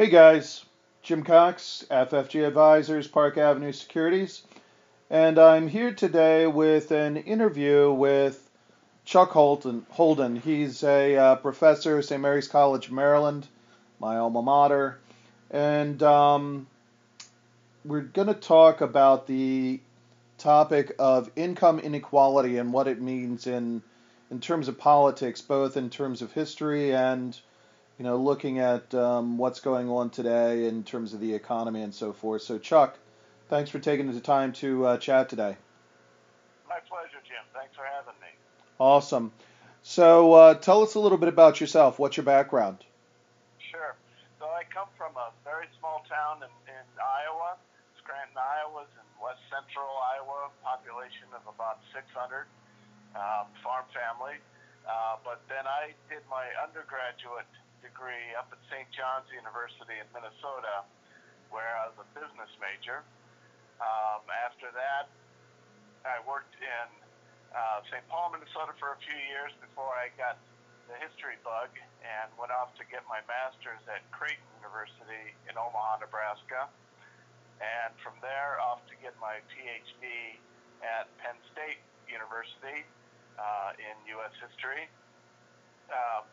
Hey guys, Jim Cox, FFG Advisors, Park Avenue Securities, and I'm here today with an interview with Chuck Holden. Holden. He's a uh, professor at St. Mary's College, Maryland, my alma mater, and um, we're going to talk about the topic of income inequality and what it means in in terms of politics, both in terms of history and you know looking at um, what's going on today in terms of the economy and so forth. So, Chuck, thanks for taking the time to uh, chat today. My pleasure, Jim. Thanks for having me. Awesome. So, uh, tell us a little bit about yourself. What's your background? Sure. So, I come from a very small town in, in Iowa. Scranton, Iowa is in west central Iowa, population of about 600, um, farm family. Uh, but then I did my undergraduate degree up at St. John's University in Minnesota, where I was a business major. Um, after that, I worked in uh, St. Paul, Minnesota for a few years before I got the history bug and went off to get my master's at Creighton University in Omaha, Nebraska and from there off to get my PhD at Penn State University uh, in U.S. history. Um,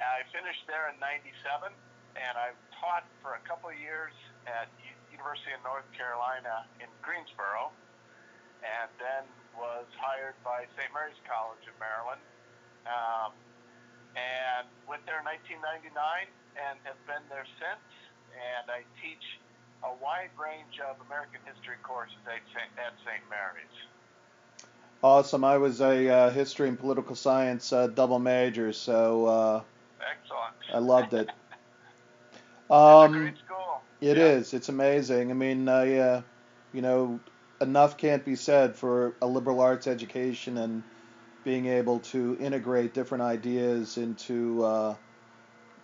I finished there in '97, and I taught for a couple of years at University of North Carolina in Greensboro, and then was hired by St. Mary's College of Maryland, um, and went there in 1999, and have been there since. And I teach a wide range of American history courses at St. At St. Mary's. Awesome. I was a uh, history and political science uh, double major, so uh, excellent. I loved it. Um, great. It yeah. is. It's amazing. I mean, I, uh, you know, enough can't be said for a liberal arts education and being able to integrate different ideas into uh,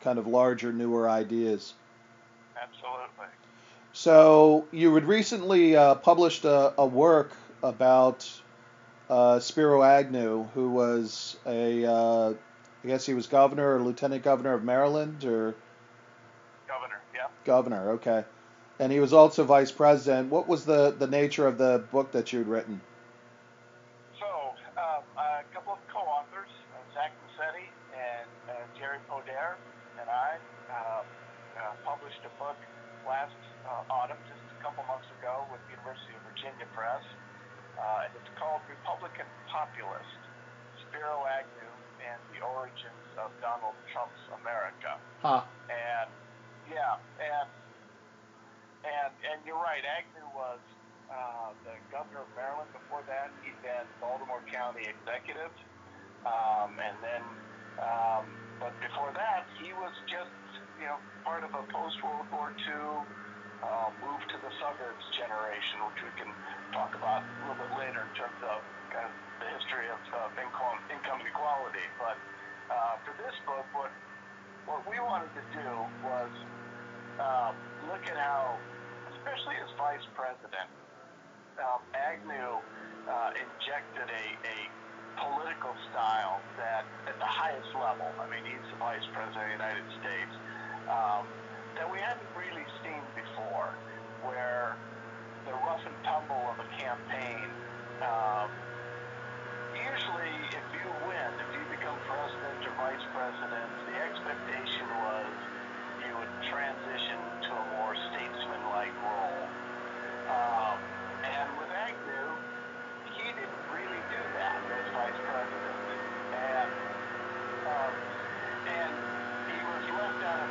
kind of larger, newer ideas. Absolutely. So you had recently uh, published a, a, work about uh, Spiro Agnew, who was a, uh, I guess he was governor or lieutenant governor of Maryland, or governor, yeah. Governor, okay. And he was also vice president. What was the, the nature of the book that you'd written? So um, a couple of co-authors, uh, Zach Messitte and uh, Jerry Podair, and I um, uh, published a book last uh, autumn, just a couple months ago, with the University of Virginia Press. Uh, and it's called Republican Populist, Spiro Agnew and the Origins of Donald Trump's America. Huh. And, yeah, and, and, and you're right, Agnew was uh, the governor of Maryland before that. He'd been Baltimore County executive. Um, and then, um, but before that, he was just, you know, part of a post-World War II uh, move to the suburbs generation, which we can talk about a little bit later in terms of kind of the history of uh, income, income inequality. But uh, for this book, what what we wanted to do was uh, look at how, especially as vice president, um, Agnew uh, injected a, a political style that at the highest level, I mean, he's the vice president of the United States, um, that we hadn't really seen before, where the rough and tumble of a campaign. Um, usually, if you win, if you become president or vice president, the expectation was you would transition to a more statesman-like role. Um, and with Agnew, he didn't really do that as vice president, and um, and he was left out of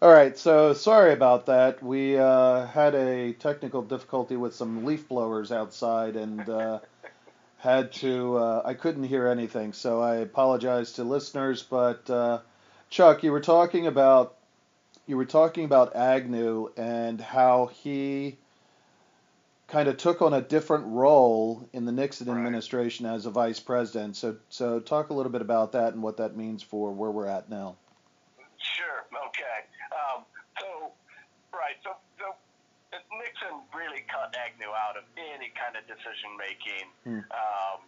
All right, so sorry about that. We uh, had a technical difficulty with some leaf blowers outside and uh, had to, uh, I couldn't hear anything, so I apologize to listeners. But uh, Chuck, you were talking about you were talking about Agnew and how he kind of took on a different role in the Nixon right. administration as a vice president. So, so talk a little bit about that and what that means for where we're at now. Sure. Okay. Um, so, right. So, so Nixon really cut Agnew out of any kind of decision making hmm. um,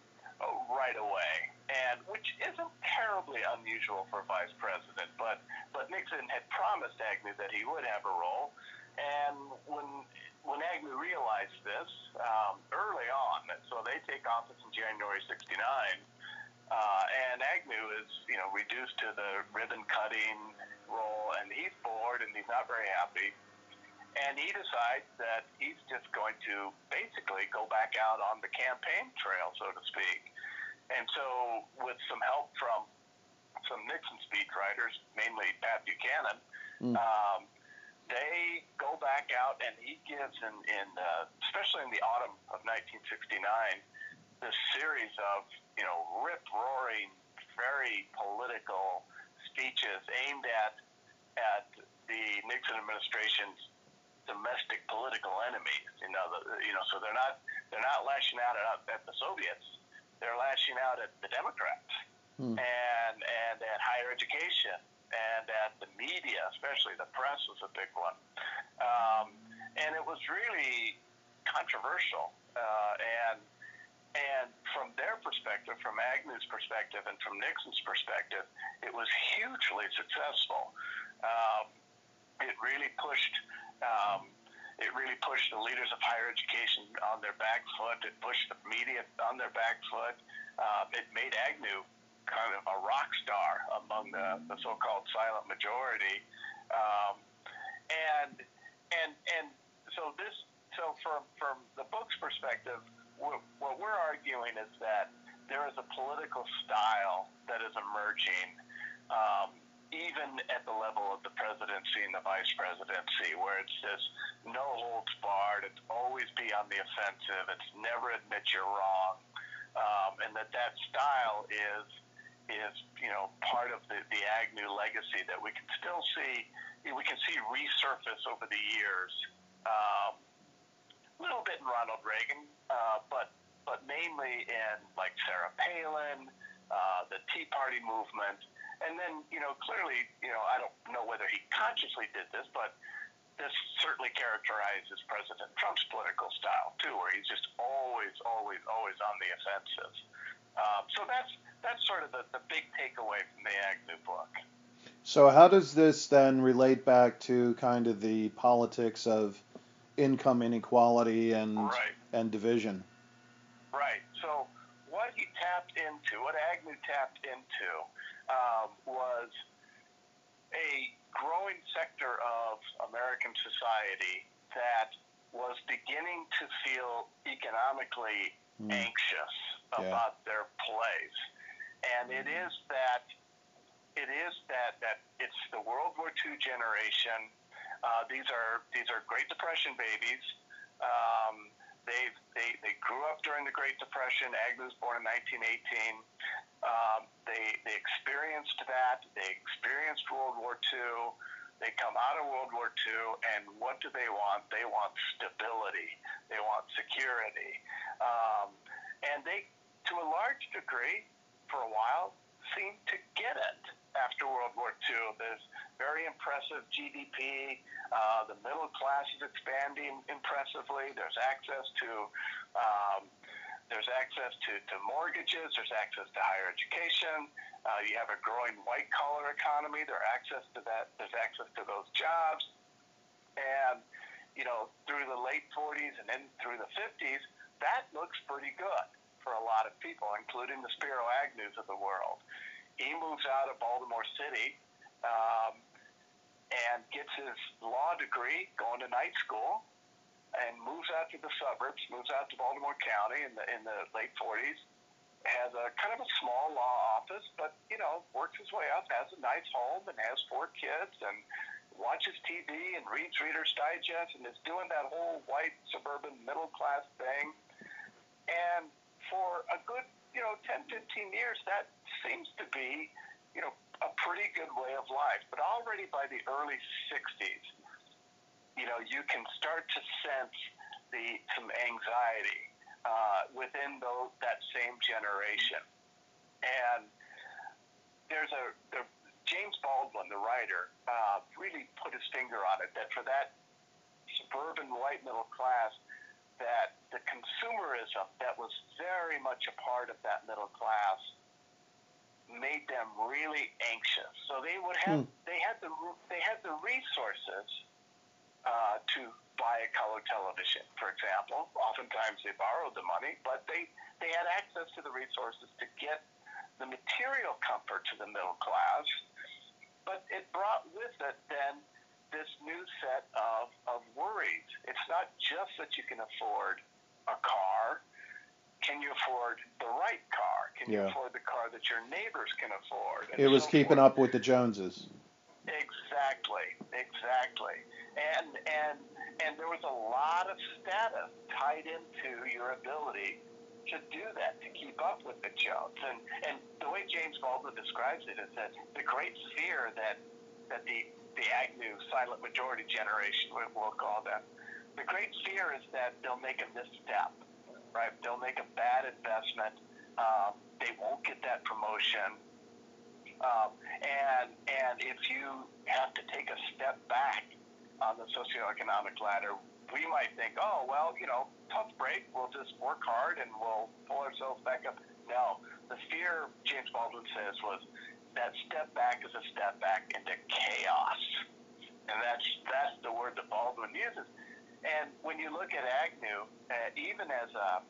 right away, and which isn't terribly unusual for a vice president. But but Nixon had promised Agnew that he would have a role, and when when Agnew realized this um, early on, so they take office in January '69, uh, and Agnew is you know reduced to the ribbon cutting role, and he's bored and he's not very happy. And he decides that he's just going to basically go back out on the campaign trail, so to speak. And so, with some help from some Nixon speechwriters, mainly Pat Buchanan, mm. um, they go back out and he gives in, in uh, especially in the autumn of 1969 this series of you know rip roaring very political speeches aimed at at the Nixon administration's domestic political enemies you know the, you know so they're not they're not lashing out at, at the Soviets they're lashing out at the Democrats hmm. and and at higher education and at the media, especially the press was a big one. Um, and it was really controversial. Uh, and and from their perspective, from Agnew's perspective, and from Nixon's perspective, it was hugely successful. Um, it really pushed. Um, it really pushed the leaders of higher education on their back foot. It pushed the media on their back foot. Uh, it made Agnew kind of a rock star among the, the so-called silent majority. Um, and and and so this so from from the book's perspective, what, what we're arguing is that there is a political style that is emerging. Um, even at the level of the presidency and the vice presidency, where it's just no holds barred, it's always be on the offensive, it's never admit you're wrong, um, and that that style is is you know part of the, the Agnew legacy that we can still see we can see resurface over the years. Um, a little bit in Ronald Reagan, uh, but but mainly in like Sarah Palin, uh, the Tea Party movement, and then you know clearly you know I don't know whether he consciously did this, but this certainly characterizes President Trump's political style too, where he's just always, always, always on the offensive. Um, so that's that's sort of the, the big takeaway from the Agnew book. So how does this then relate back to kind of the politics of income inequality and right. and division? Right. So what he tapped into, what Agnew tapped into, um, was a growing sector of American society that was beginning to feel economically mm. anxious yeah. about their place and it is that it is that that it's the World War II generation. Uh, these are these are Great Depression babies. Um, they they they grew up during the Great Depression. Agnew was born in 1918. Um, they they experienced that. They experienced World War II. They come out of World War II, and what do they want? They want stability. They want security, um, and they, to a large degree, for a while seemed to get it after World War II. There's very impressive GDP. Uh, the middle class is expanding impressively. There's access to um, there's access to, to mortgages. There's access to higher education. Uh, you have a growing white collar economy. There's access to that. There's access to those jobs. And you know, through the late 40s and then through the 50s, that looks pretty good for a lot of people, including the Spiro Agnews of the world. He moves out of Baltimore City um, and gets his law degree, going to night school, and moves out to the suburbs, moves out to Baltimore County in the in the late 40s. Has a kind of a small law office, but you know works his way up, has a nice home, and has four kids, and watches TV and reads Reader's Digest, and is doing that whole white suburban middle class thing. And for a good, you know, 10, 15 years, that seems to be, you know, a pretty good way of life. But already by the early 60s, you know, you can start to sense the some anxiety uh, within those, that same generation. And there's a there, James Baldwin, the writer, uh, really put his finger on it. That for that suburban white middle class, that the consumerism that was very much a part of that middle class made them really anxious. So they would have Hmm. they had the they had the resources uh, to buy a color television, for example. Oftentimes they borrowed the money, but they they had access to the resources to get the material comfort to the middle class. But it brought with it then this new set of, of worries. It's not just that you can afford a car. Can you afford the right car? Can you afford the car that your neighbors can afford? And It was so keeping forth. up with the Joneses. Exactly, exactly. And and and there was a lot of status tied into your ability to do that, to keep up with the Jones. And and the way James Baldwin describes it is that the great fear that that the the Agnew silent majority generation, we- we'll call them, the great fear is that they'll make a misstep, right? They'll make a bad investment. Um, they won't get that promotion. Um, and and if you have to take a step back on the socioeconomic ladder, we might think, oh well, you know, tough break. We'll just work hard and we'll pull ourselves back up. No, the fear James Baldwin says was that step back is a step back into chaos, and that's that's the word that Baldwin uses. And when you look at Agnew, uh, even as a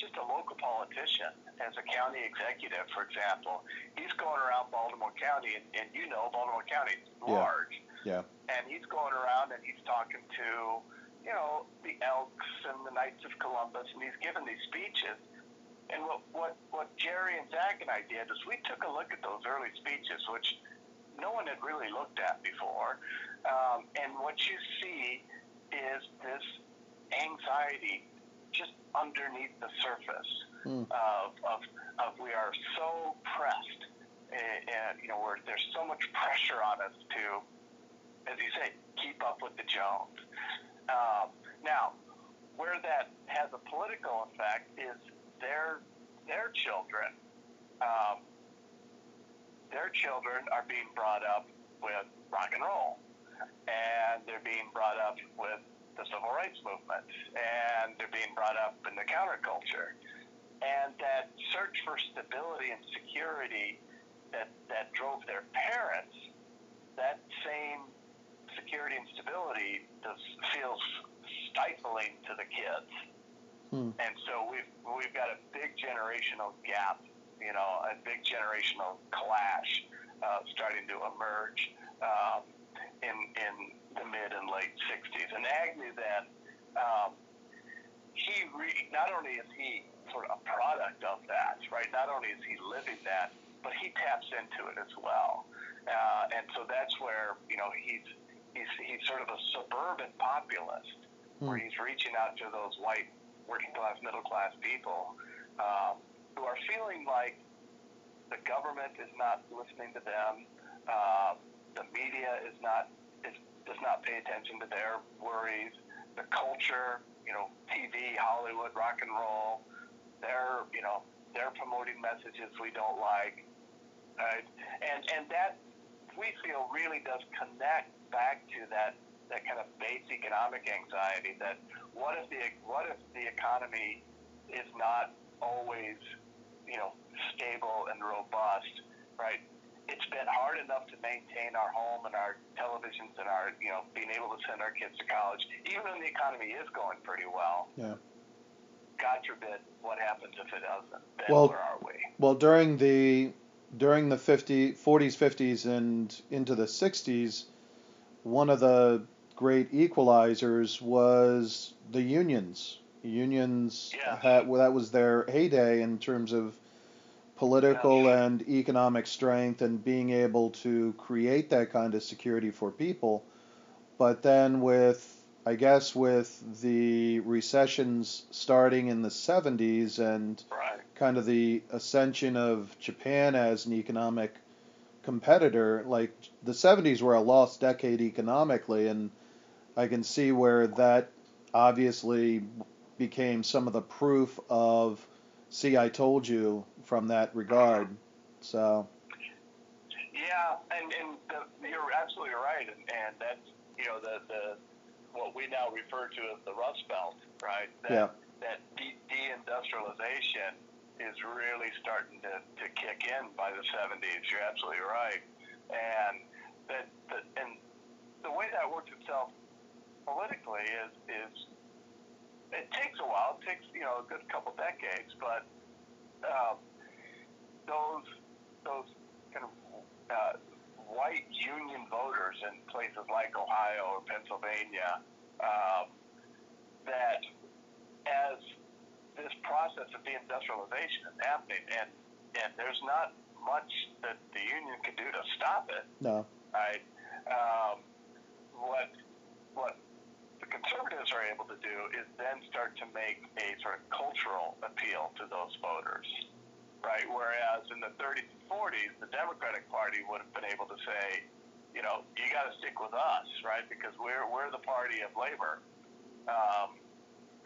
just a local politician, as a county executive, for example, he's going around Baltimore County, and, and you know Baltimore County is Yeah. large, Yeah. and he's going around and he's talking to, you know, the Elks and the Knights of Columbus, and he's giving these speeches. And what what what Jerry and Zach and I did is we took a look at those early speeches, which no one had really looked at before, um, and what you see is this anxiety just underneath the surface Hmm. of, of, of we are so pressed, and, and you know, where there's so much pressure on us to, as you say, keep up with the Jones. Um, now, where that has a political effect is their their children. Um, their children are being brought up with rock and roll, and they're being brought up with the civil rights movement, and they're being brought up in the counterculture, and that search for stability and security that that drove their parents, that same security and stability does, feels stifling to the kids. Hmm. And so we've we've got a big generational gap, you know, a big generational clash uh, starting to emerge um, in in the mid and late '60s. And Agnew then, um, he re- not only is he sort of a product of that, right? Not only is he living that, but he taps into it as well. Uh, and so that's where you know he's he's he's sort of a suburban populist, where Hmm. he's reaching out to those white working class, middle class people um, who are feeling like the government is not listening to them, uh, the media is not is, does not pay attention to their worries, the culture, you know, TV, Hollywood, rock and roll, they're you know they're promoting messages we don't like, right? And and that we feel really does connect back to that that kind of base economic anxiety that what if the what if the economy is not always you know stable and robust right it's been hard enough to maintain our home and our televisions and our you know being able to send our kids to college even when the economy is going pretty well Yeah. God forbid what happens if it doesn't then Well- where are we Well, during the during the 50, 40s, 50s, and into the 60s, one of the great equalizers was the unions. Unions Yeah. had well, that was their heyday in terms of political and economic strength and being able to create that kind of security for people. But then with I guess with the recessions starting in the 70s and right kind of the ascension of Japan as an economic competitor. Like the 70s were a lost decade economically, and I can see where that obviously became some of the proof of see I told you from that regard. So Yeah, and and the, you're absolutely right, and, and that's you know the the what we now refer to as the Rust Belt, right? That, yeah. That de- deindustrialization is really starting to, to kick in by the 70s. You're absolutely right, and that, that and the way that works itself politically is is it takes a while. It takes you know a good couple decades, but um, those those kind of uh, white Union voters in places like Ohio or Pennsylvania um, that as this process of deindustrialization is happening and and there's not much that the union can do to stop it. No. Right. Um, what what the conservatives are able to do is then start to make a sort of cultural appeal to those voters, right? Whereas in the 30s and 40s, the Democratic Party would have been able to say, you know, you got to stick with us, right? Because we're we're the party of labor, um,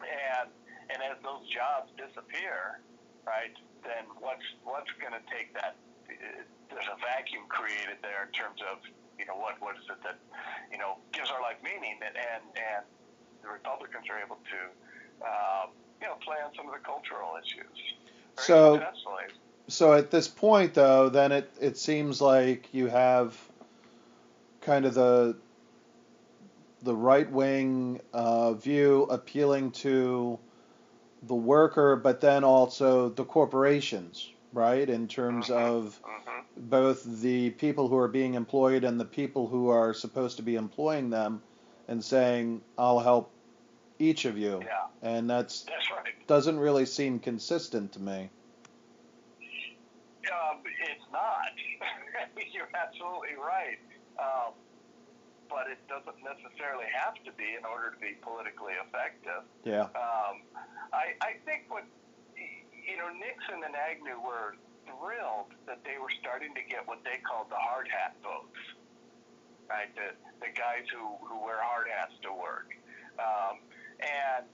and and as those jobs disappear, right, then what's what's going to take that? There's a vacuum created there in terms of you know, what what is it that you know gives our life meaning, and and, and the Republicans are able to um, you know play on some of the cultural issues. So so at this point though, then it it seems like you have kind of the the right wing uh, view appealing to the worker, but then also the corporations, right? In terms mm-hmm. of mm-hmm both the people who are being employed and the people who are supposed to be employing them and saying, I'll help each of you. Yeah. And that's, that's right. doesn't really seem consistent to me. Um, it's not. You're absolutely right. Um, but it doesn't necessarily have to be in order to be politically effective. Yeah. Um, I, I think what, you know, Nixon and Agnew were thrilled that they were starting to get what they called the hard hat votes, right? The, the guys who, who wear hard hats to work. Um, and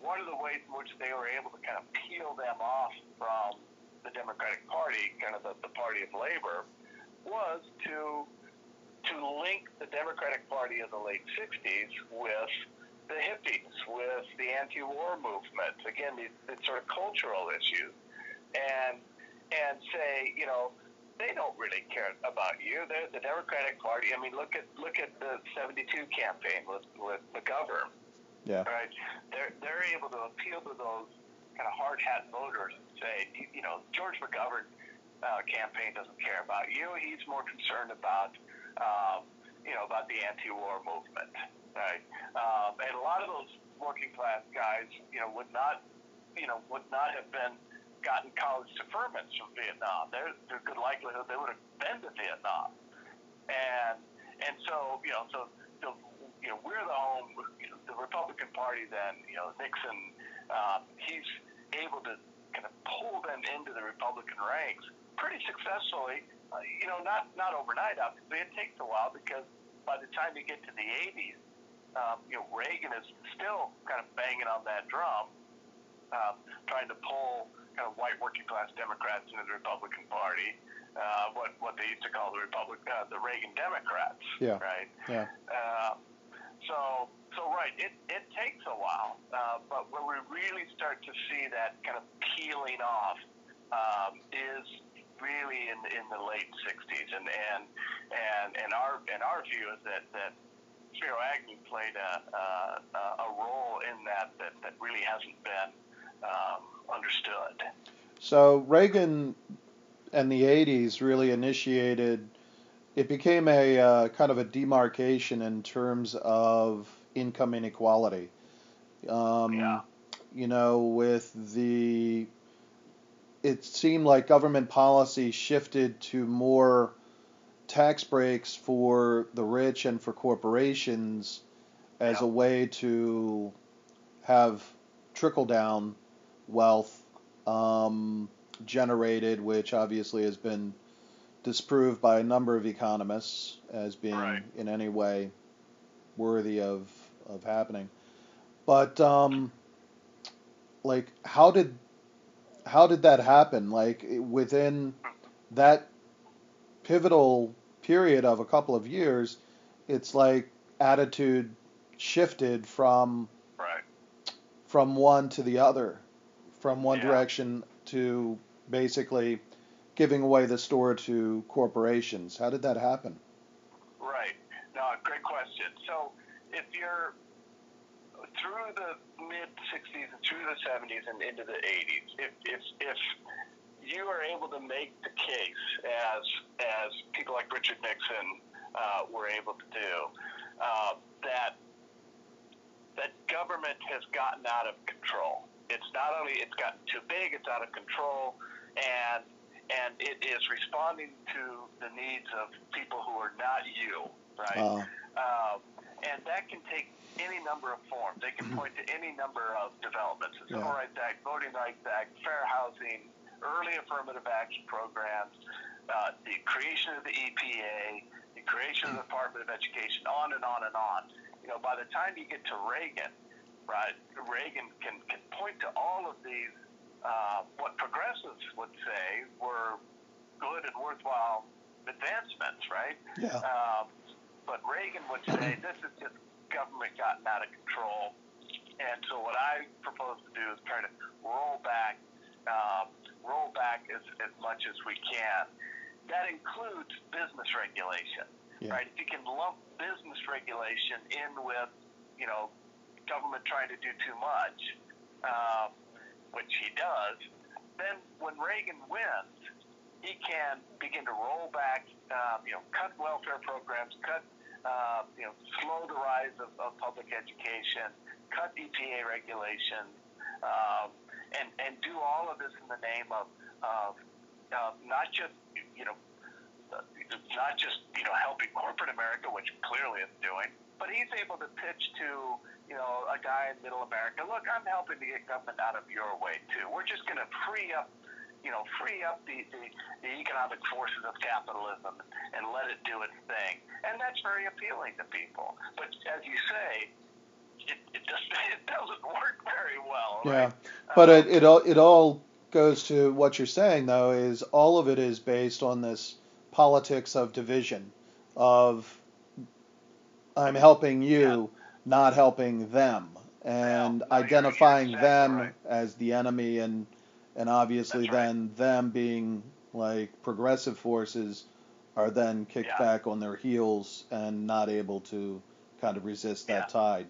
one of the ways in which they were able to kind of peel them off from the Democratic Party, kind of the, the party of labor, was to to link the Democratic Party of the late 60s with the hippies, with the anti-war movement, again, these, these sort of cultural issues. And and say, you know, they don't really care about you. They're the Democratic Party. I mean, look at look at the '72 campaign with with McGovern. Yeah. Right. They're they're able to appeal to those kind of hard hat voters and say, you, you know, George McGovern uh, campaign doesn't care about you. He's more concerned about, um, you know, about the anti-war movement. Right. Um, and a lot of those working class guys, you know, would not, you know, would not have been gotten college deferments from Vietnam. There's a good likelihood they would have been to Vietnam. And and so you know so the you know we're the home the Republican Party then you know Nixon uh, he's able to kind of pull them into the Republican ranks pretty successfully. Uh, you know not not overnight obviously it takes a while because by the time you get to the 80s um, you know Reagan is still kind of banging on that drum um, trying to pull kind of white working class Democrats into the Republican Party, uh, what what they used to call the Republic, uh, the Reagan Democrats. Yeah. Right. Yeah. Uh, so so right, it it takes a while, uh, but where we really start to see that kind of peeling off um, is really in in the late '60s, and and and and our and our view is that that. Spiro Agnew played a, a, a role in that, that that really hasn't been um, understood. So Reagan and the 80s really initiated, it became a uh, kind of a demarcation in terms of income inequality. Um, yeah. You know, with the, it seemed like government policy shifted to more tax breaks for the rich and for corporations as yeah. a way to have trickle down wealth um, generated, which obviously has been disproved by a number of economists as being right. in any way worthy of of happening. But um, like, how did how did that happen? Like within that pivotal period of a couple of years, it's like attitude shifted from Right. from one to the other, from one Yeah. direction to basically giving away the store to corporations. How did that happen? Right. No, great question. So if you're through the mid 60s and through the 70s and into the 80s, if, if, if you are able to make the case as, as people like Richard Nixon uh, were able to do, uh, that, that government has gotten out of control. It's not only it's gotten too big, it's out of control, and and it is responding to the needs of people who are not you, right? Uh, Um, and that can take any number of forms. They can point to any number of developments: the Civil Yeah. Rights Act, Voting Rights Act, fair housing, early affirmative action programs, uh, the creation of the EPA, the creation of the Department of Education, on and on and on. You know, by the time you get to Reagan, right, Reagan can, can point to all of these, uh, what progressives would say were good and worthwhile advancements, right? yeah. Um, but Reagan would say this is just government gotten out of control. And so what I propose to do is try to roll back, um, roll back as, as much as we can. That includes business regulation, Yeah. right? If you can lump business regulation in with, you know, government trying to do too much, um, which he does, then when Reagan wins, he can begin to roll back, um, you know, cut welfare programs, cut, uh, you know, slow the rise of, of public education, cut EPA regulations, um, and and do all of this in the name of of uh, not just you know not just you know helping corporate America, which clearly it's doing, but he's able to pitch to you know a guy in Middle America. Look, I'm helping to get government out of your way too. We're just going to free up you know, free up the, the, the economic forces of capitalism and let it do its thing. And that's very appealing to people. But as you say, it, it just it doesn't work very well. Yeah. But Um, it, it all it all goes to what you're saying though is all of it is based on this politics of division of I'm helping you, not helping them, and no, identifying them right. as the enemy and and obviously right. then them being like progressive forces are then kicked Yeah. back on their heels and not able to kind of resist that Yeah. tide.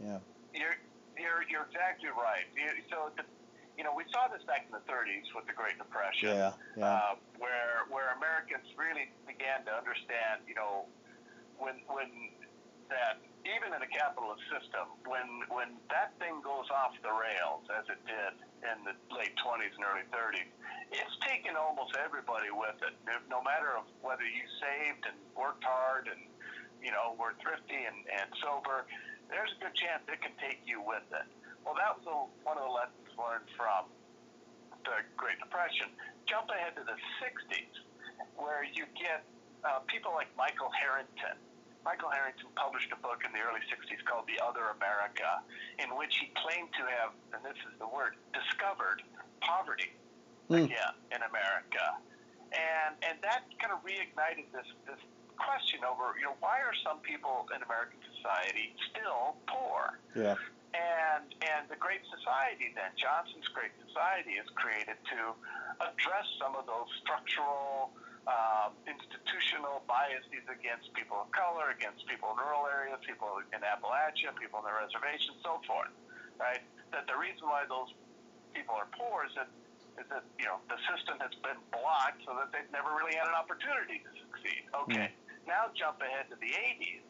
Yeah. You're, you're, you're exactly right. So, the, you know, we saw this back in the 30s with the Great Depression. Yeah. Yeah. uh, where where Americans really began to understand, you know, when when that even in a capitalist system, when when that thing goes off the rails as it did in the late 20s and early 30s, it's taken almost everybody with it. No- matter of whether you saved and worked hard and you know were thrifty and, and sober, there's a good chance it can take you with it. Well, that was a, one of the lessons learned from the Great Depression. Jump ahead to the 60s, where you get uh, people like Michael Harrington. Michael Harrington published a book in the early 60s called The Other America, in which he claimed to have, and this is the word, discovered poverty Hmm. again in America. And, and that kind of reignited this, this question over, you know, why are some people in American society still poor? Yeah. And and the Great Society then, Johnson's Great Society is created to address some of those structural um, institutional biases against people of color, against people in rural areas, people in Appalachia, people on the reservation, so forth. Right? That the reason why those people are poor is that is that you know the system has been blocked so that they've never really had an opportunity to succeed. Okay, now jump ahead to the 80s,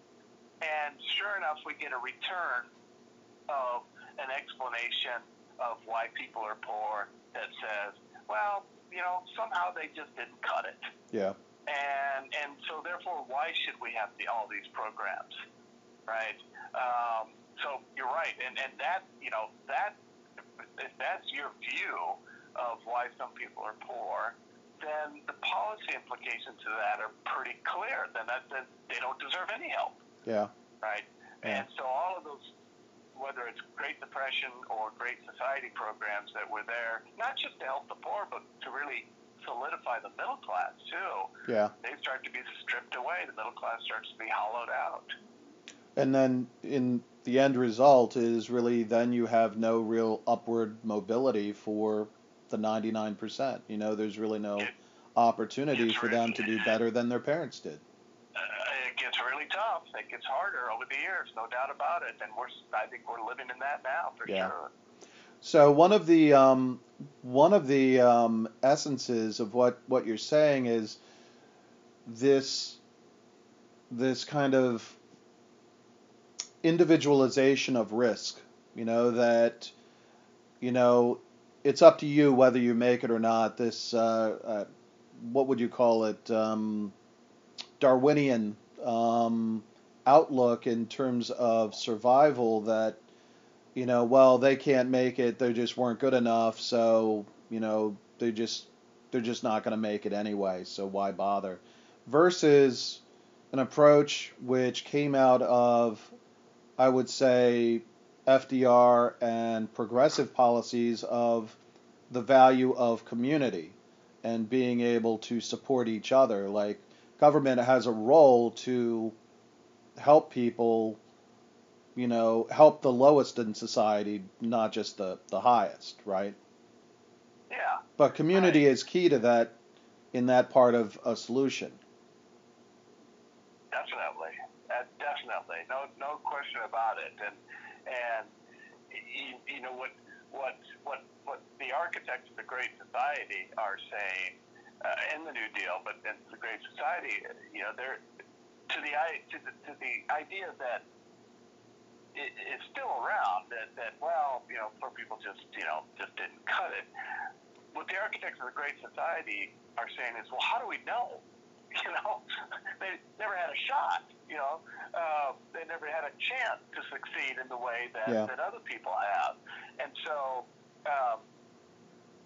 and sure enough, we get a return of an explanation of why people are poor that says, well, you know, somehow they just didn't cut it, Yeah. and and so therefore, why should we have the, all these programs, right? Um, so you're right, and and that you know that if that's your view of why some people are poor, then the policy implications of that are pretty clear. Then that, that they don't deserve any help Yeah. right? Yeah. And so all of those, whether it's Great Depression or Great Society programs that were there, not just to help the poor, but to really solidify the middle class too. Yeah. They start to be stripped away. The middle class starts to be hollowed out. And then in the end result is really then you have no real upward mobility for the 99%. You know, there's really no opportunity for them to do better than their parents did. Gets really tough. It gets harder over the years, no doubt about it. And we're, I think we're living in that now for yeah. sure. So one of the um, one of the um, essences of what, what you're saying is this this kind of individualization of risk. You know that you know it's up to you whether you make it or not. This uh, uh, what would you call it? Um, Darwinian um, outlook in terms of survival that you know, well, they can't make it. They just weren't good enough. So, you know, they just they're just not going to make it anyway. So why bother? Versus an approach which came out of, I would say, FDR and progressive policies of the value of community and being able to support each other. Like government has a role to help people you know, help the lowest in society, not just the, the highest, right? Yeah. But community right. is key to that in that part of a solution. Definitely. Uh, definitely. No no question about it. And and you, you know what what what what the architects of the Great Society are saying uh, in the New Deal, but in the Great Society, you know, they're to the to the, to the idea that it, it's still around that, that, well, you know, poor people just, you know, just didn't cut it. What the architects of the Great Society are saying is, well, how do we know? You know, they never had a shot. You know, uh, they never had a chance to succeed in the way that, yeah. that other people have. And so, um,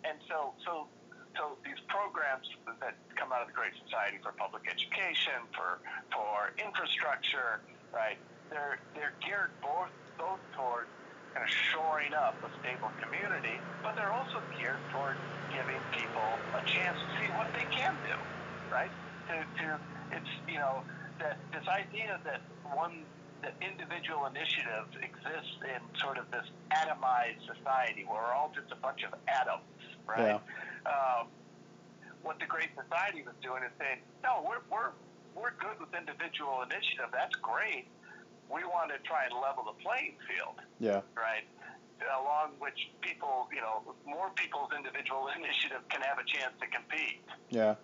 and so, so, so these programs that come out of the Great Society for public education, for for infrastructure, right? they're they're geared both both toward kind of shoring up a stable community, but they're also geared toward giving people a chance to see what they can do, right? To, to it's you know that this idea that one that individual initiative exists in sort of this atomized society where we're all just a bunch of atoms, right? Yeah. Um, what the Great Society was doing is saying, no, we're we're we're good with individual initiative. That's great, we want to try and level the playing field. Yeah. Right. Along which people, you know, more people's individual initiative can have a chance to compete. Yeah.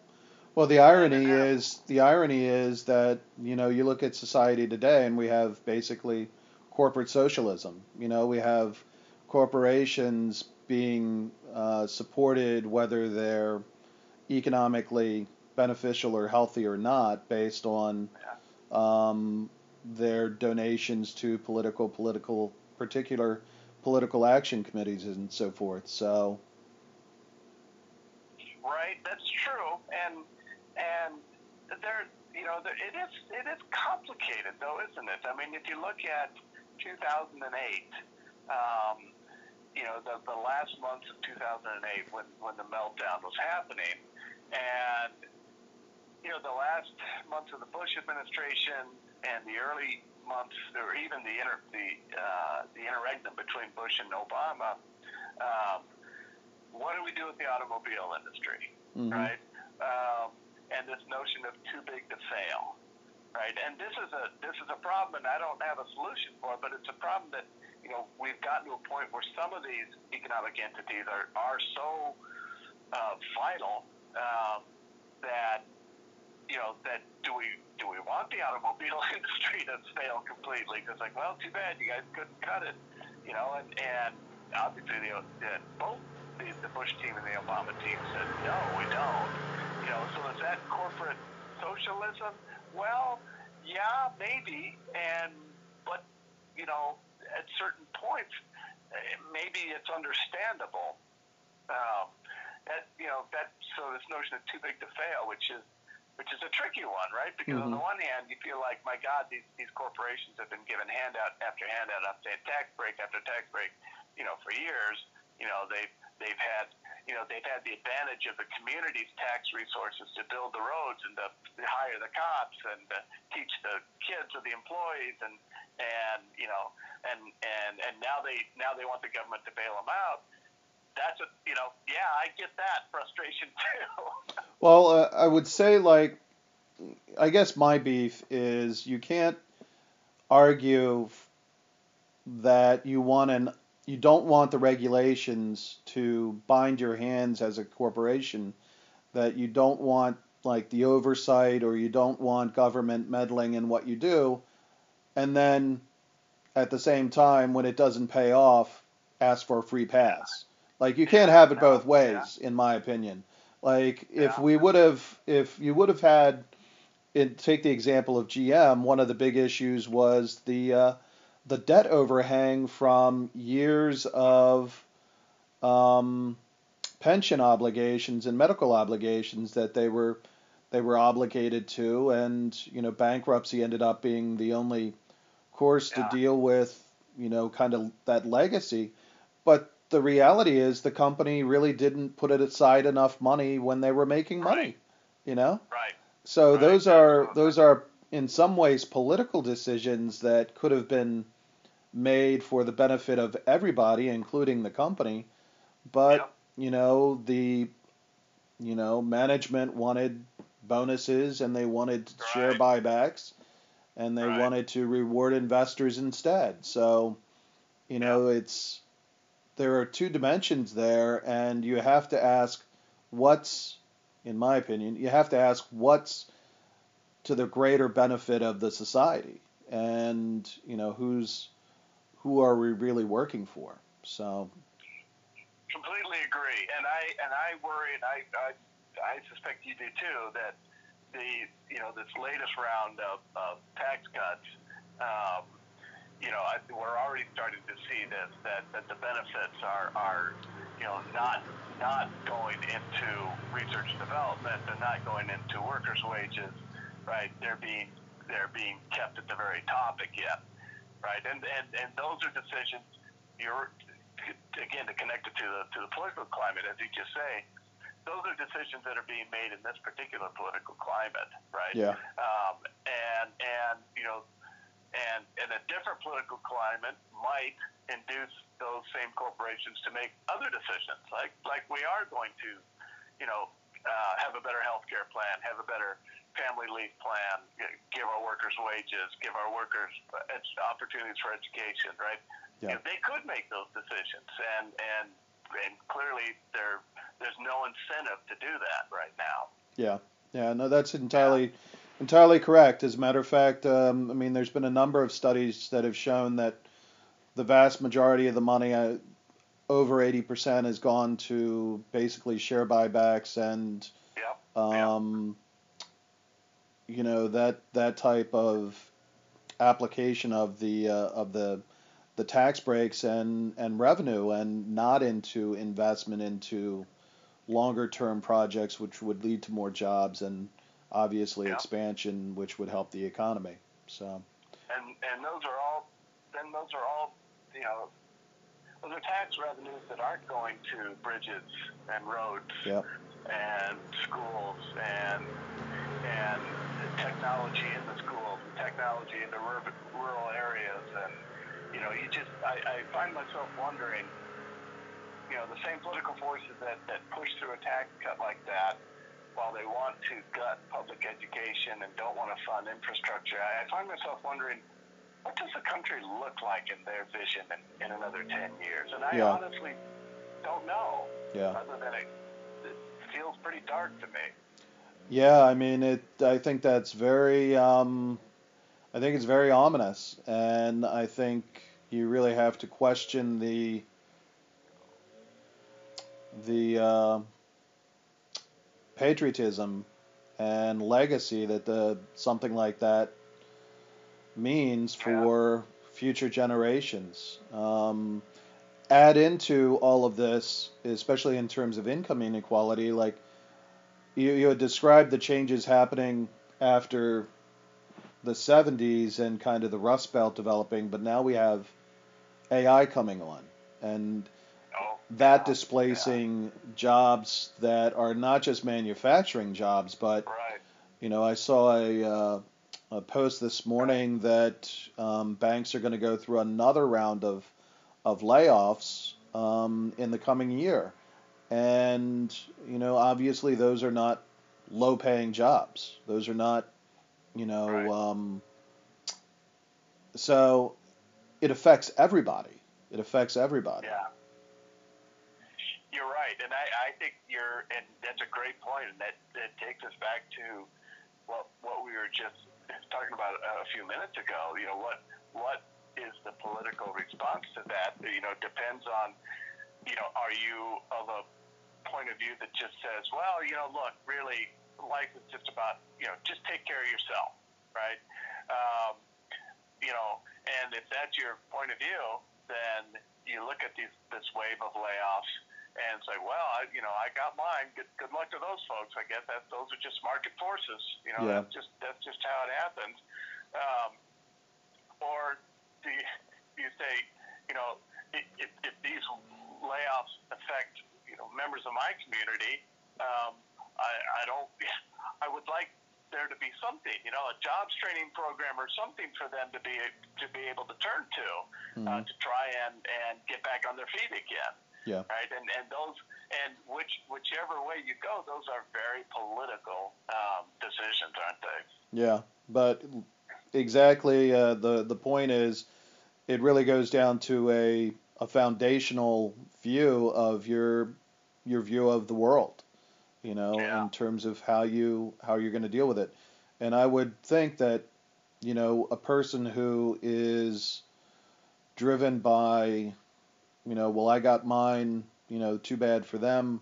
Well, the irony is the irony is that you know you look at society today and we have basically corporate socialism. You know, we have corporations being uh, supported whether they're economically beneficial or healthy or not based on um, their donations to political political particular political action committees and so forth. So right, that's true, and and there you know there, it is it is complicated though, isn't it? I mean, if you look at 2008. Um, you know, the, the last months of 2008 when, when the meltdown was happening. And, you know, the last months of the Bush administration, and the early months, or even the inter, the uh, the interregnum between Bush and Obama, um, what do we do with the automobile industry, mm-hmm. right? Um, and this notion of too big to fail, right? And this is a this is a problem, and I don't have a solution for it, but it's a problem that you know we've gotten to a point where some of these economic entities are are so uh, vital um, that you know, that do we do we want the automobile industry to fail completely? Because like, well, too bad you guys couldn't cut it, you know, and and obviously the, the both the, the Bush team and the Obama team said no, we don't, you know. So is that corporate socialism? Well, yeah, maybe, and but you know, at certain points, eh, maybe it's understandable. Um, that you know that so this notion of too big to fail, which is which is a tricky one, right? Because mm-hmm. on the one hand, you feel like, my God, these these corporations have been given handout after handout after tax break after tax break, you know, for years. You know, they've they've had you know, they've had the advantage of the community's tax resources to build the roads and to, to hire the cops and to teach the kids or the employees and and you know and and and now they now they want the government to bail them out. That's a you know yeah I get that frustration too. well, uh, I would say like I guess my beef is you can't argue that you want an you don't want the regulations to bind your hands as a corporation that you don't want like the oversight or you don't want government meddling in what you do and then at the same time when it doesn't pay off ask for a free pass. Like you can't have it both ways in my opinion. Like if we would have if you would have had it, take the example of GM one of the big issues was the uh, the debt overhang from years of um, pension obligations and medical obligations that they were they were obligated to, and you know bankruptcy ended up being the only course yeah. to deal with you know kind of that legacy. But the reality is the company really didn't put it aside enough money when they were making money. Right. You know. Right. So right. those are those are in some ways political decisions that could have been made for the benefit of everybody, including the company. But you know the you know management wanted bonuses and they wanted right. share buybacks and they right. wanted to reward investors instead. So you know it's there are two dimensions there, and you have to ask what's in my opinion, you have to ask what's to the greater benefit of the society and you know who's who are we really working for? So completely agree, and I and I worry, and I I, I suspect you do too, that the you know this latest round of, of tax cuts, um, you know, I, we're already starting to see this that, that the benefits are are you know not not going into research and development, they're not going into workers' wages, right? They're being they're being kept at the very top again right? And and and those are decisions. You're again to connect it to the to the political climate, as you just say. Those are decisions that are being made in this particular political climate, right? Yeah. Um, and and you know, and and a different political climate might induce those same corporations to make other decisions, like like we are going to, you know, uh, have a better health care plan, have a better family leave plan, give our workers wages, give our workers opportunities for education, right? Yeah. You know, they could make those decisions, and and and clearly there there's no incentive to do that right now. Yeah, yeah, no, that's entirely yeah. entirely correct. As a matter of fact, um, I mean, there's been a number of studies that have shown that the vast majority of the money. Uh, over 80% has gone to basically share buybacks and yep. um, you know that that type of application of the uh, of the the tax breaks and and revenue and not into investment into longer term projects which would lead to more jobs and obviously yeah. expansion which would help the economy so and and those are all then those are all you know those are tax revenues that aren't going to bridges and roads yep. and schools and and technology in the schools and technology in the rural areas. And, you know, you just, I, I find myself wondering, you know, the same political forces that, that push through a tax cut like that while they want to gut public education and don't want to fund infrastructure, I, I find myself wondering, what does the country look like in their vision in, in another 10 years? And I yeah. honestly don't know. Yeah. Other than it, it feels pretty dark to me. Yeah, I mean it. I think that's very. Um, I think it's very ominous, and I think you really have to question the the uh, patriotism and legacy that the something like that means for yeah. future generations. Um, add into all of this, especially in terms of income inequality, like you, you had described the changes happening after the 70s and kind of the Rust Belt developing, but now we have AI coming on. And that displacing jobs that are not just manufacturing jobs, but Right. you know, I saw a, uh, a post this morning that um, banks are going to go through another round of of layoffs um, in the coming year, and you know, obviously those are not low-paying jobs. Those are not, you know, Right. um, so it affects everybody. It affects everybody. Yeah. You're right, and I, I think you're, and that's a great point, and that, that takes us back to what what we were just talking about a few minutes ago. You know, what what is the political response to that? You know, depends on, you know, are you of a point of view that just says, well, you know, look, really, life is just about, you know, just take care of yourself, right? Um, you know, and if that's your point of view, then you look at these this wave of layoffs and say, well, I, you know, I got mine. Good, good luck to those folks. I guess that those are just market forces. You know, Yeah. that's just that's just how it happens. Um, or do you, do you say, you know, if, if, these layoffs affect you know members of my community, um, I, I don't. I would like there to be something, you know, a jobs training program or something for them to be to be able to turn to uh, Mhm. to try and and get back on their feet again Yeah. right? And and those and which whichever way you go, those are very political um, decisions, aren't they? Yeah, but exactly uh, the the point is, it really goes down to a a foundational view of your your view of the world, you know, Yeah. in terms of how you how you're going to deal with it. And I would think that, you know, a person who is driven by, you know, well, I got mine, you know, too bad for them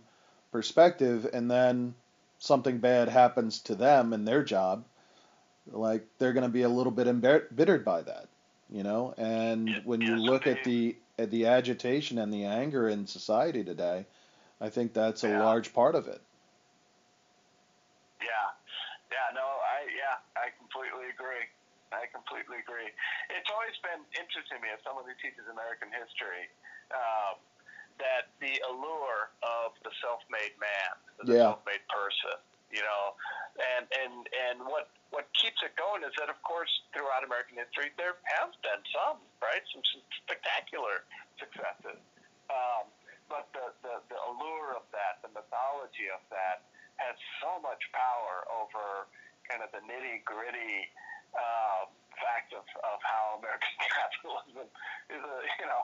perspective, and then something bad happens to them in their job, like they're going to be a little bit embittered by that, you know. And Yes, when you yes, look at the at the agitation and the anger in society today, I think that's a Yeah. large part of it. Yeah, yeah, no, I yeah, I completely agree. I completely agree. It's always been interesting to me as someone who teaches American history um, that the allure of the self-made man, the Yeah. self-made person, you know, and and and what what keeps it going is that of course throughout American history there has been some right some, some spectacular successes, um, but the, the the allure of that, the mythology of that, has so much power over kind of the nitty gritty um, fact of, of how American capitalism is a you know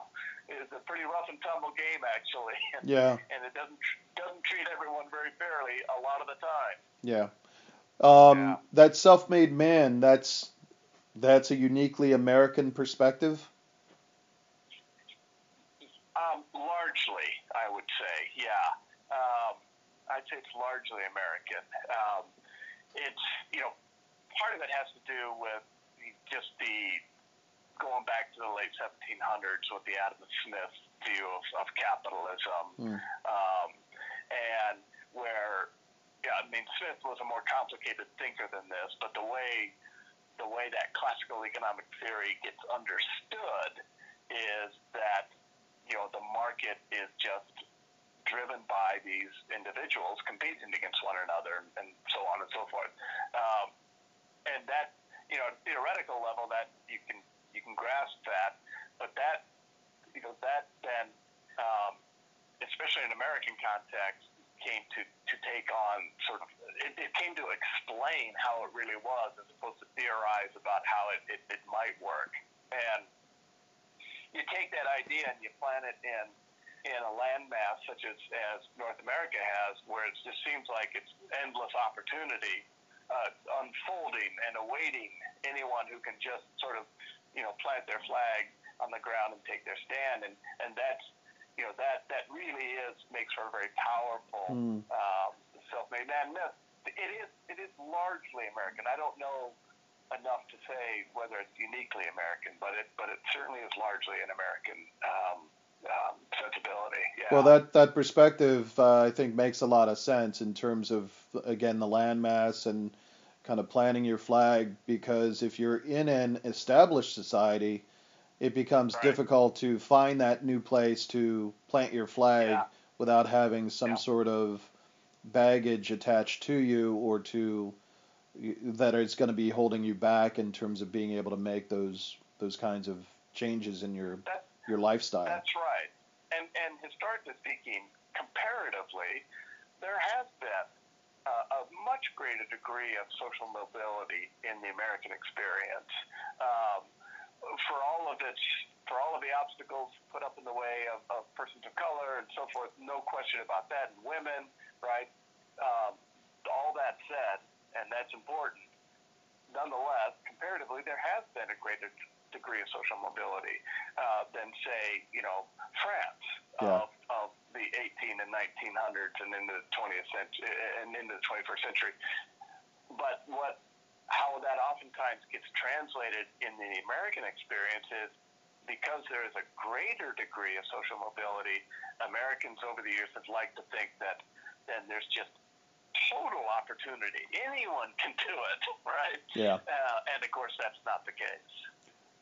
is a pretty rough and tumble game actually, and, Yeah, and it doesn't doesn't treat everyone very fairly a lot of the time. yeah. Um, Yeah. That self-made man, that's that's a uniquely American perspective. Um, largely, I would say, yeah. Um, I'd say it's largely American. Um, it's you know part of it has to do with just the going back to the late 1700s with the Adam Smith view of, of capitalism, Mm. um, and where yeah, I mean Smith was a more complicated thinker than this, but the way the way that classical economic theory gets understood is that you know the market is just driven by these individuals competing against one another and, and so on and so forth. Um, and that, you know, theoretical level, that you can you can grasp that, but that, you know, that then, um, especially in American context, came to to take on sort of it, it came to explain how it really was as opposed to theorize about how it, it, it might work. And you take that idea and you plant it in in a landmass such as, as North America has, where it just seems like it's endless opportunity uh, unfolding and awaiting anyone who can just sort of, you know, plant their flag on the ground and take their stand, and and that's, you know, that that really is makes for a very powerful Mm. um, self-made man myth. It is it is largely American. I don't know enough to say whether it's uniquely American, but it but it certainly is largely an American um, um, sensibility. Yeah. Well, that that perspective uh, I think makes a lot of sense in terms of again the landmass and kind of planting your flag because if you're in an established society, it becomes Right. difficult to find that new place to plant your flag Yeah. without having some Yeah. sort of baggage attached to you or to that is going to be holding you back in terms of being able to make those those kinds of changes in your That, your lifestyle. That's right. And and historically speaking, comparatively, there has been uh, a much greater degree of social mobility in the American experience. Um, for all of its for all of the obstacles put up in the way of, of persons of color and so forth, no question about that, and women, right? Um, all that said, and that's important. Nonetheless, comparatively, there has been a greater degree of social mobility uh, than, say, you know, France Yeah. of, of the 18 and 1900s and into the 20th century and into the 21st century. But what, how that oftentimes gets translated in the American experience is because there is a greater degree of social mobility, Americans over the years have liked to think that then there's just total opportunity. Anyone can do it, right? Yeah. Uh, and of course, that's not the case.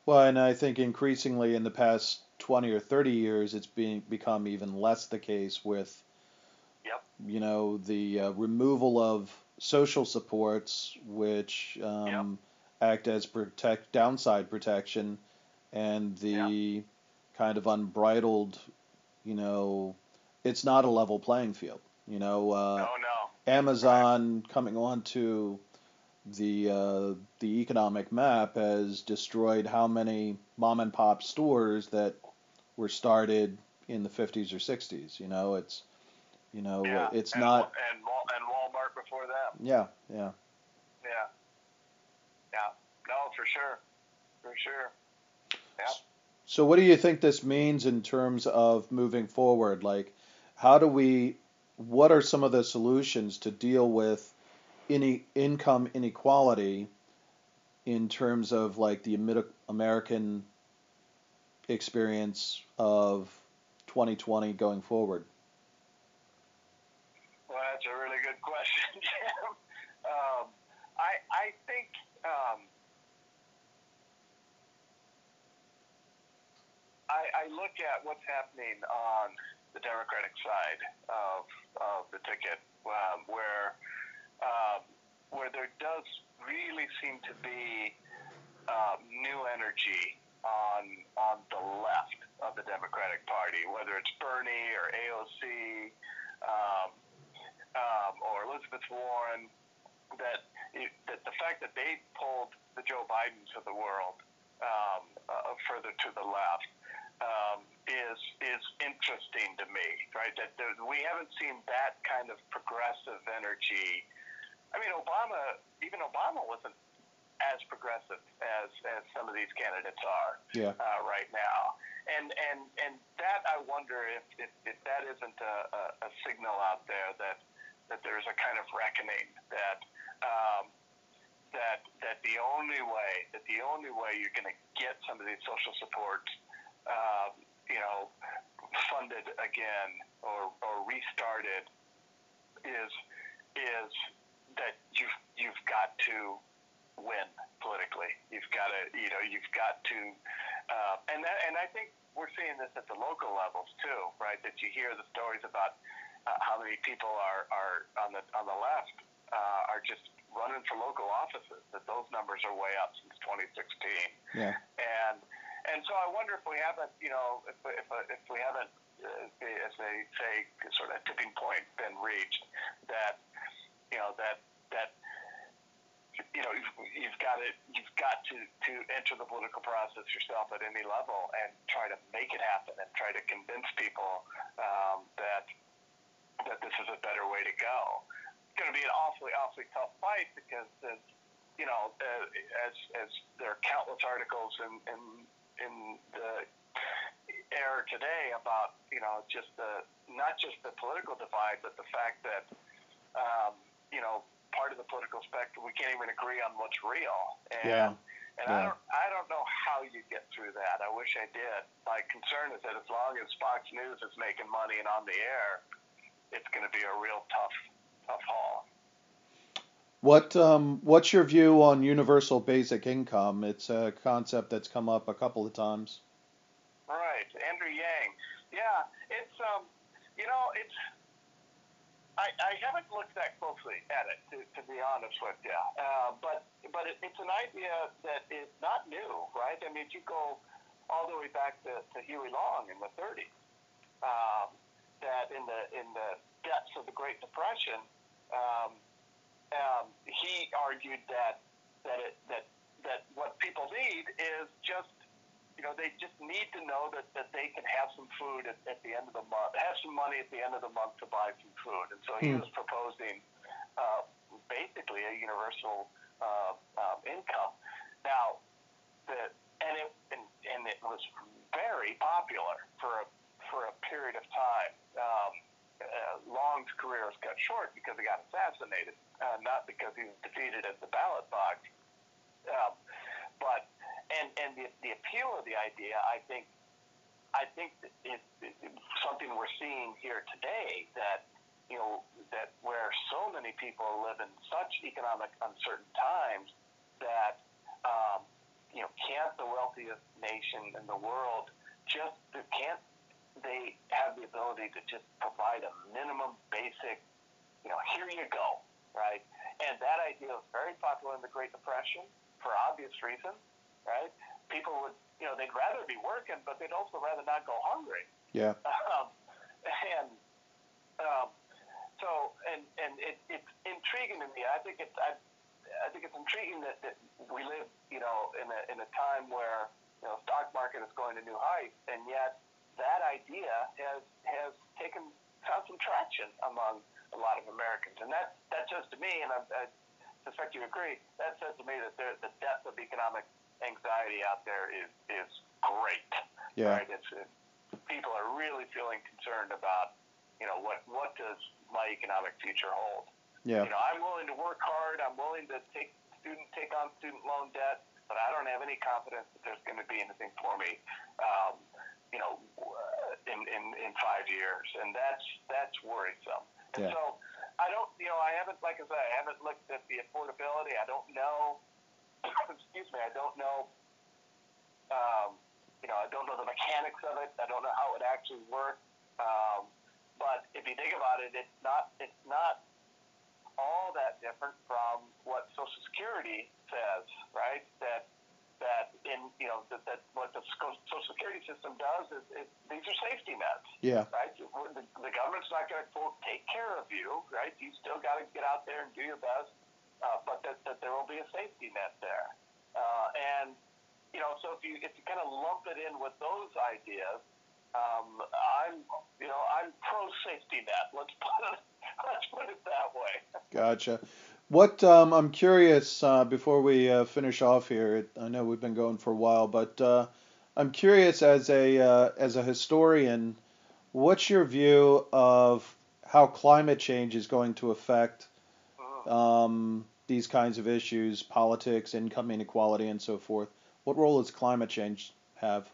Well, and I think increasingly in the past 20 or 30 years, it's being become even less the case with, Yep. you know, the uh, removal of social supports, which um, act as protect downside protection, and the kind of unbridled, you know, it's not a level playing field. You know, uh, no, no. Amazon coming onto the uh, the economic map has destroyed how many mom and pop stores that were started in the 50s or 60s. You know, it's you know yeah. it's and, not And, and Walmart before that. yeah yeah Yeah. Yeah. No, for sure. For sure. Yeah. So what do you think this means in terms of moving forward? Like, how do we? What are some of the solutions to deal with income inequality in terms of like the American experience of 2020 going forward? Well, that's a really good question, Jim. Um, I I think um, I, I look at what's happening on the Democratic side of of the ticket, um, where um, where there does really seem to be uh, new energy on on the left of the Democratic Party, whether it's Bernie or AOC. Um, um, or Elizabeth Warren, that that the fact that they pulled the Joe Bidens of the world um, uh, further to the left um, is is interesting to me, right? That there, we haven't seen that kind of progressive energy. I mean, Obama, even Obama wasn't as progressive as as some of these candidates are Yeah. uh, right now. And and and that I wonder if if, if that isn't a, a, a signal out there that that there's a kind of reckoning that um, that that the only way that the only way you're going to get some of these social supports, um, you know, funded again or, or restarted is is that you've you've got to win politically. You've got to you know you've got to uh, and that, and I think we're seeing this at the local levels too, right? That you hear the stories about uh, how many people are, are on the on the left uh, are just running for local offices. That those numbers are way up since 2016. Yeah. And and so I wonder if we haven't, you know, if if, if we haven't, uh, as they say, sort of tipping point been reached, that you know that that you know you've, you've got to you've got to to enter the political process yourself at any level and try to make it happen and try to convince people um, that that this is a better way to go. It's going to be an awfully awfully tough fight because as you know uh, as as there are countless articles in in in the air today about you know just the not just the political divide but the fact that um, you know part of the political spectrum we can't even agree on what's real and Yeah. and Yeah. I don't I don't know how you get through that I wish I did my concern is that as long as Fox News is making money and on the air it's going to be a real tough tough haul What um what's your view on universal basic income? It's a concept that's come up a couple of times. Right, Andrew Yang. Yeah, it's um, you know, it's. I, I haven't looked that closely at it, to, to be honest with you. Uh, but but it, it's an idea that is not new, right? I mean, you go all the way back to, to Huey Long in the 30s. Um, that in the in the depths of the Great Depression, um, um, he argued that that it, that that what people need is just you know they just need to know that, that they can have some food at, at the end of the month, have some money at the end of the month to buy some food, and so he Hmm. was proposing uh, basically a universal uh, um, income. Now, the and it and, and it was very popular for a for a period of time. Um, uh, Long's career was cut short because he got assassinated, uh, not because he was defeated at the ballot box. Um, but and and the the appeal of the idea, I think, I think that it, it, something we're seeing here today that you know that where so many people live in such economic uncertain times that um, you know can't the wealthiest nation in the world just can't they have the ability to just provide a minimum basic, you know, here you go, right? And that idea was very popular in the Great Depression for obvious reasons, right? People would, you know, they'd rather be working, but they'd also rather not go hungry. Yeah. Um, and um, so, and and it, it's intriguing to me. I think it's I, I think it's intriguing that, that we live, you know, in a in a time where you know stock market is going to new heights, and yet that idea has has taken found some traction among a lot of Americans, and that that says to me, and I, I suspect you agree, that says to me that there, the depth of economic anxiety out there is is great. Yeah. Right? It's, it, people are really feeling concerned about, you know, what what does my economic future hold? Yeah. You know, I'm willing to work hard. I'm willing to take student take on student loan debt, but I don't have any confidence that there's going to be anything for me. Um, you know, uh, in, in in five years, and that's that's worrisome. And Yeah. so, I don't, you know, I haven't, like I said, I haven't looked at the affordability. I don't know. Excuse me, I don't know. Um, you know, I don't know the mechanics of it. I don't know how it actually works. Um, but if you think about it, it's not it's not all that different from what Social Security says, right? That that in you know that, that what the Social Security system does is, is these are safety nets, Yeah. right? The, the government's not going to quote take care of you, right? You still got to get out there and do your best, uh, but that, that there will be a safety net there, uh, and you know so if you if you kind of lump it in with those ideas, um, I'm you know I'm pro safety net. Let's put it let's put it that way. Gotcha. What um, I'm curious uh, before we uh, finish off here. It, I know we've been going for a while, but uh, I'm curious as a uh, as a historian, what's your view of how climate change is going to affect. Um, these kinds of issues, politics, income inequality, and so forth? What role does climate change have?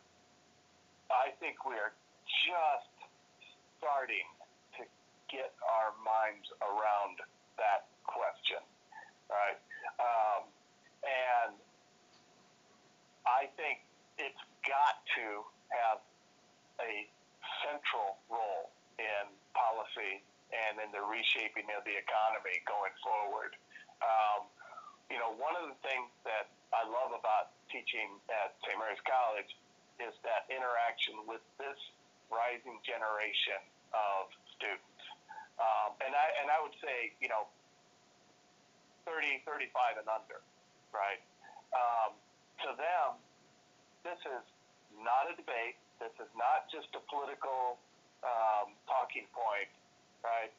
I think we are just starting to get our minds around that question, right? Um, and I think it's got to have a central role in policy and in the reshaping of the economy going forward. Um, you know, one of the things that I love about teaching at St. Mary's College is that interaction with this rising generation of students. Um, and I and I would say, you know, 30, 35 and under, right? Um, to them, this is not a debate. This is not just a political um, talking point, right?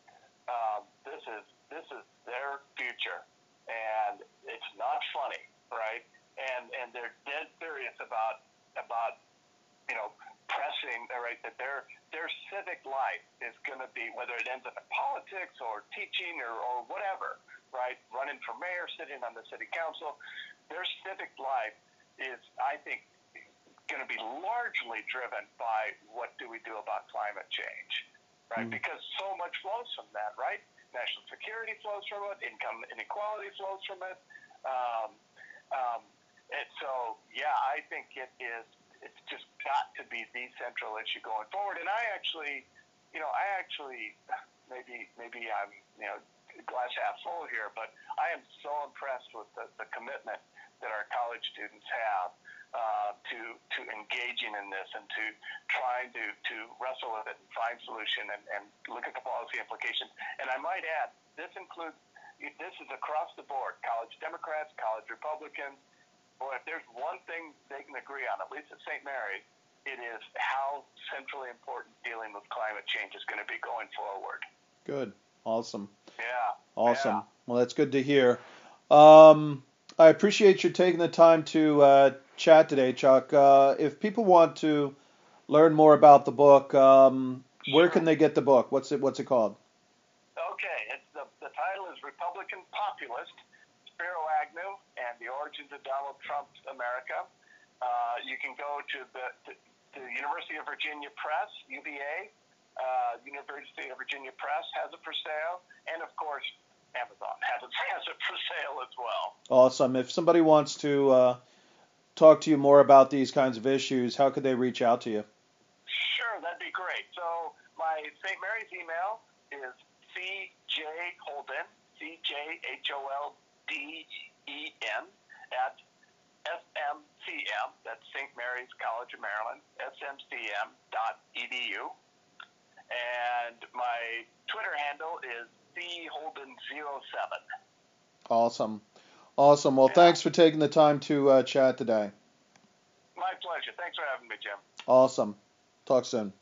Um, this is this is their future, and it's not funny, right? And and they're dead serious about about you know pressing right that their their civic life is going to be whether it ends up in politics or teaching or, or whatever, right? Running for mayor, sitting on the city council, their civic life is, I think, going to be largely driven by what do we do about climate change, right? Mhm. Because so much flows from that, right? National security flows from it, income inequality flows from it. Um, um, and so, yeah, I think it is it's just got to be the central issue going forward. And I actually, you know, I actually maybe maybe I'm you know glass half full here, but I am so impressed with the, the commitment that our college students have uh, to to engaging in this and to trying to to wrestle with it and find solution and, and look at the policy implications. And I might add, this includes this is across the board: college Democrats, college Republicans. Boy, if there's one thing they can agree on, at least at St. Mary's, it is how centrally important dealing with climate change is going to be going forward. Good. Awesome. Yeah. Awesome. Yeah. Well, that's good to hear. Um, I appreciate you taking the time to uh, chat today, Chuck. Uh, if people want to learn more about the book, um, where can they get the book? What's it What's it called? Okay, it's the, the title is Republican Populist, Spiro Agnew and the Origins of Donald Trump's America. Uh, you can go to the, to, to the University of Virginia Press, UVA. Uh, University of Virginia Press has it for sale, and of course, Amazon has it, has it for sale as well. Awesome. If somebody wants to uh, talk to you more about these kinds of issues, how could they reach out to you? Sure, that'd be great. So my St. Mary's email is cjholden, C-J-H-O-L-D-E-N, at smcm, that's St. Mary's College of Maryland, smcm.edu. And my Twitter handle is cholden07. Awesome. Awesome. Well, Yeah. thanks for taking the time to uh, chat today. My pleasure. Thanks for having me, Jim. Awesome. Talk soon.